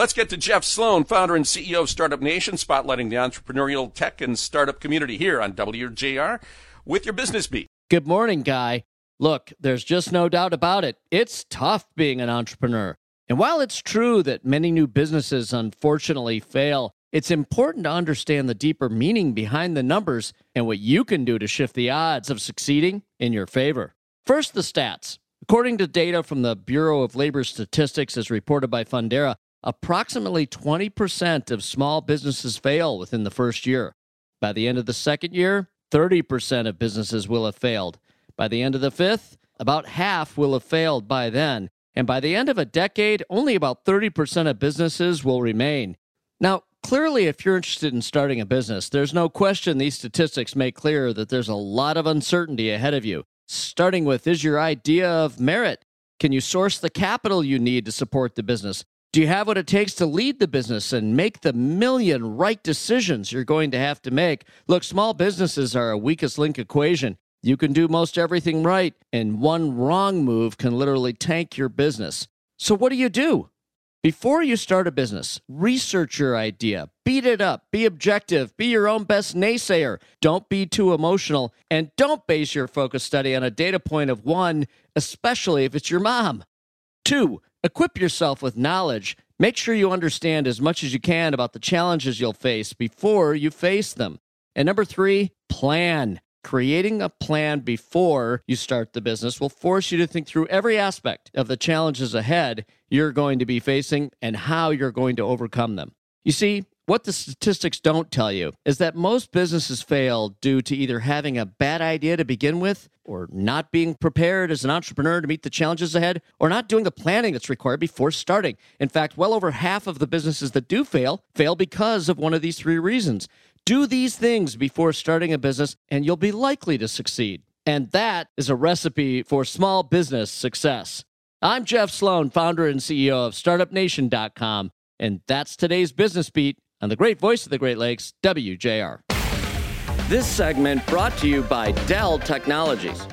Let's get to Jeff Sloan, founder and CEO of Startup Nation, spotlighting the entrepreneurial tech and startup community here on WJR with your business beat. Good morning, Guy. Look, there's just no doubt about it. It's tough being an entrepreneur. And while it's true that many new businesses unfortunately fail, it's important to understand the deeper meaning behind the numbers and what you can do to shift the odds of succeeding in your favor. First, the stats. According to data from the Bureau of Labor Statistics as reported by Fundera, approximately 20% of small businesses fail within the first year. By the end of the second year, 30% of businesses will have failed. By the end of the fifth, about half will have failed by then. And by the end of a decade, only about 30% of businesses will remain. Now, clearly, if you're interested in starting a business, there's no question these statistics make clear that there's a lot of uncertainty ahead of you. Starting with Is your idea of merit? Can you source the capital you need to support the business? Do you have what it takes to lead the business and make the million right decisions you're going to have to make? Look, small businesses are a weakest link equation. You can do most everything right, and one wrong move can literally tank your business. So, what do you do? Before you start a business, research your idea, beat it up, be objective, be your own best naysayer. Don't be too emotional, and don't base your focus study on a data point of one, especially if it's your mom. Two, Equip yourself with knowledge. Make sure you understand as much as you can about the challenges you'll face before you face them. And number three, plan. Creating a plan before you start the business will force you to think through every aspect of the challenges ahead you're going to be facing and how you're going to overcome them. You see, what the statistics don't tell you is that most businesses fail due to either having a bad idea to begin with, or not being prepared as an entrepreneur to meet the challenges ahead, or not doing the planning that's required before starting. In fact, well over half of the businesses that do fail fail because of one of these three reasons. Do these things before starting a business, and you'll be likely to succeed. And that is a recipe for small business success. I'm Jeff Sloan, founder and CEO of StartupNation.com, and that's today's business beat on the great voice of the Great Lakes, WJR. This segment brought to you by Dell Technologies.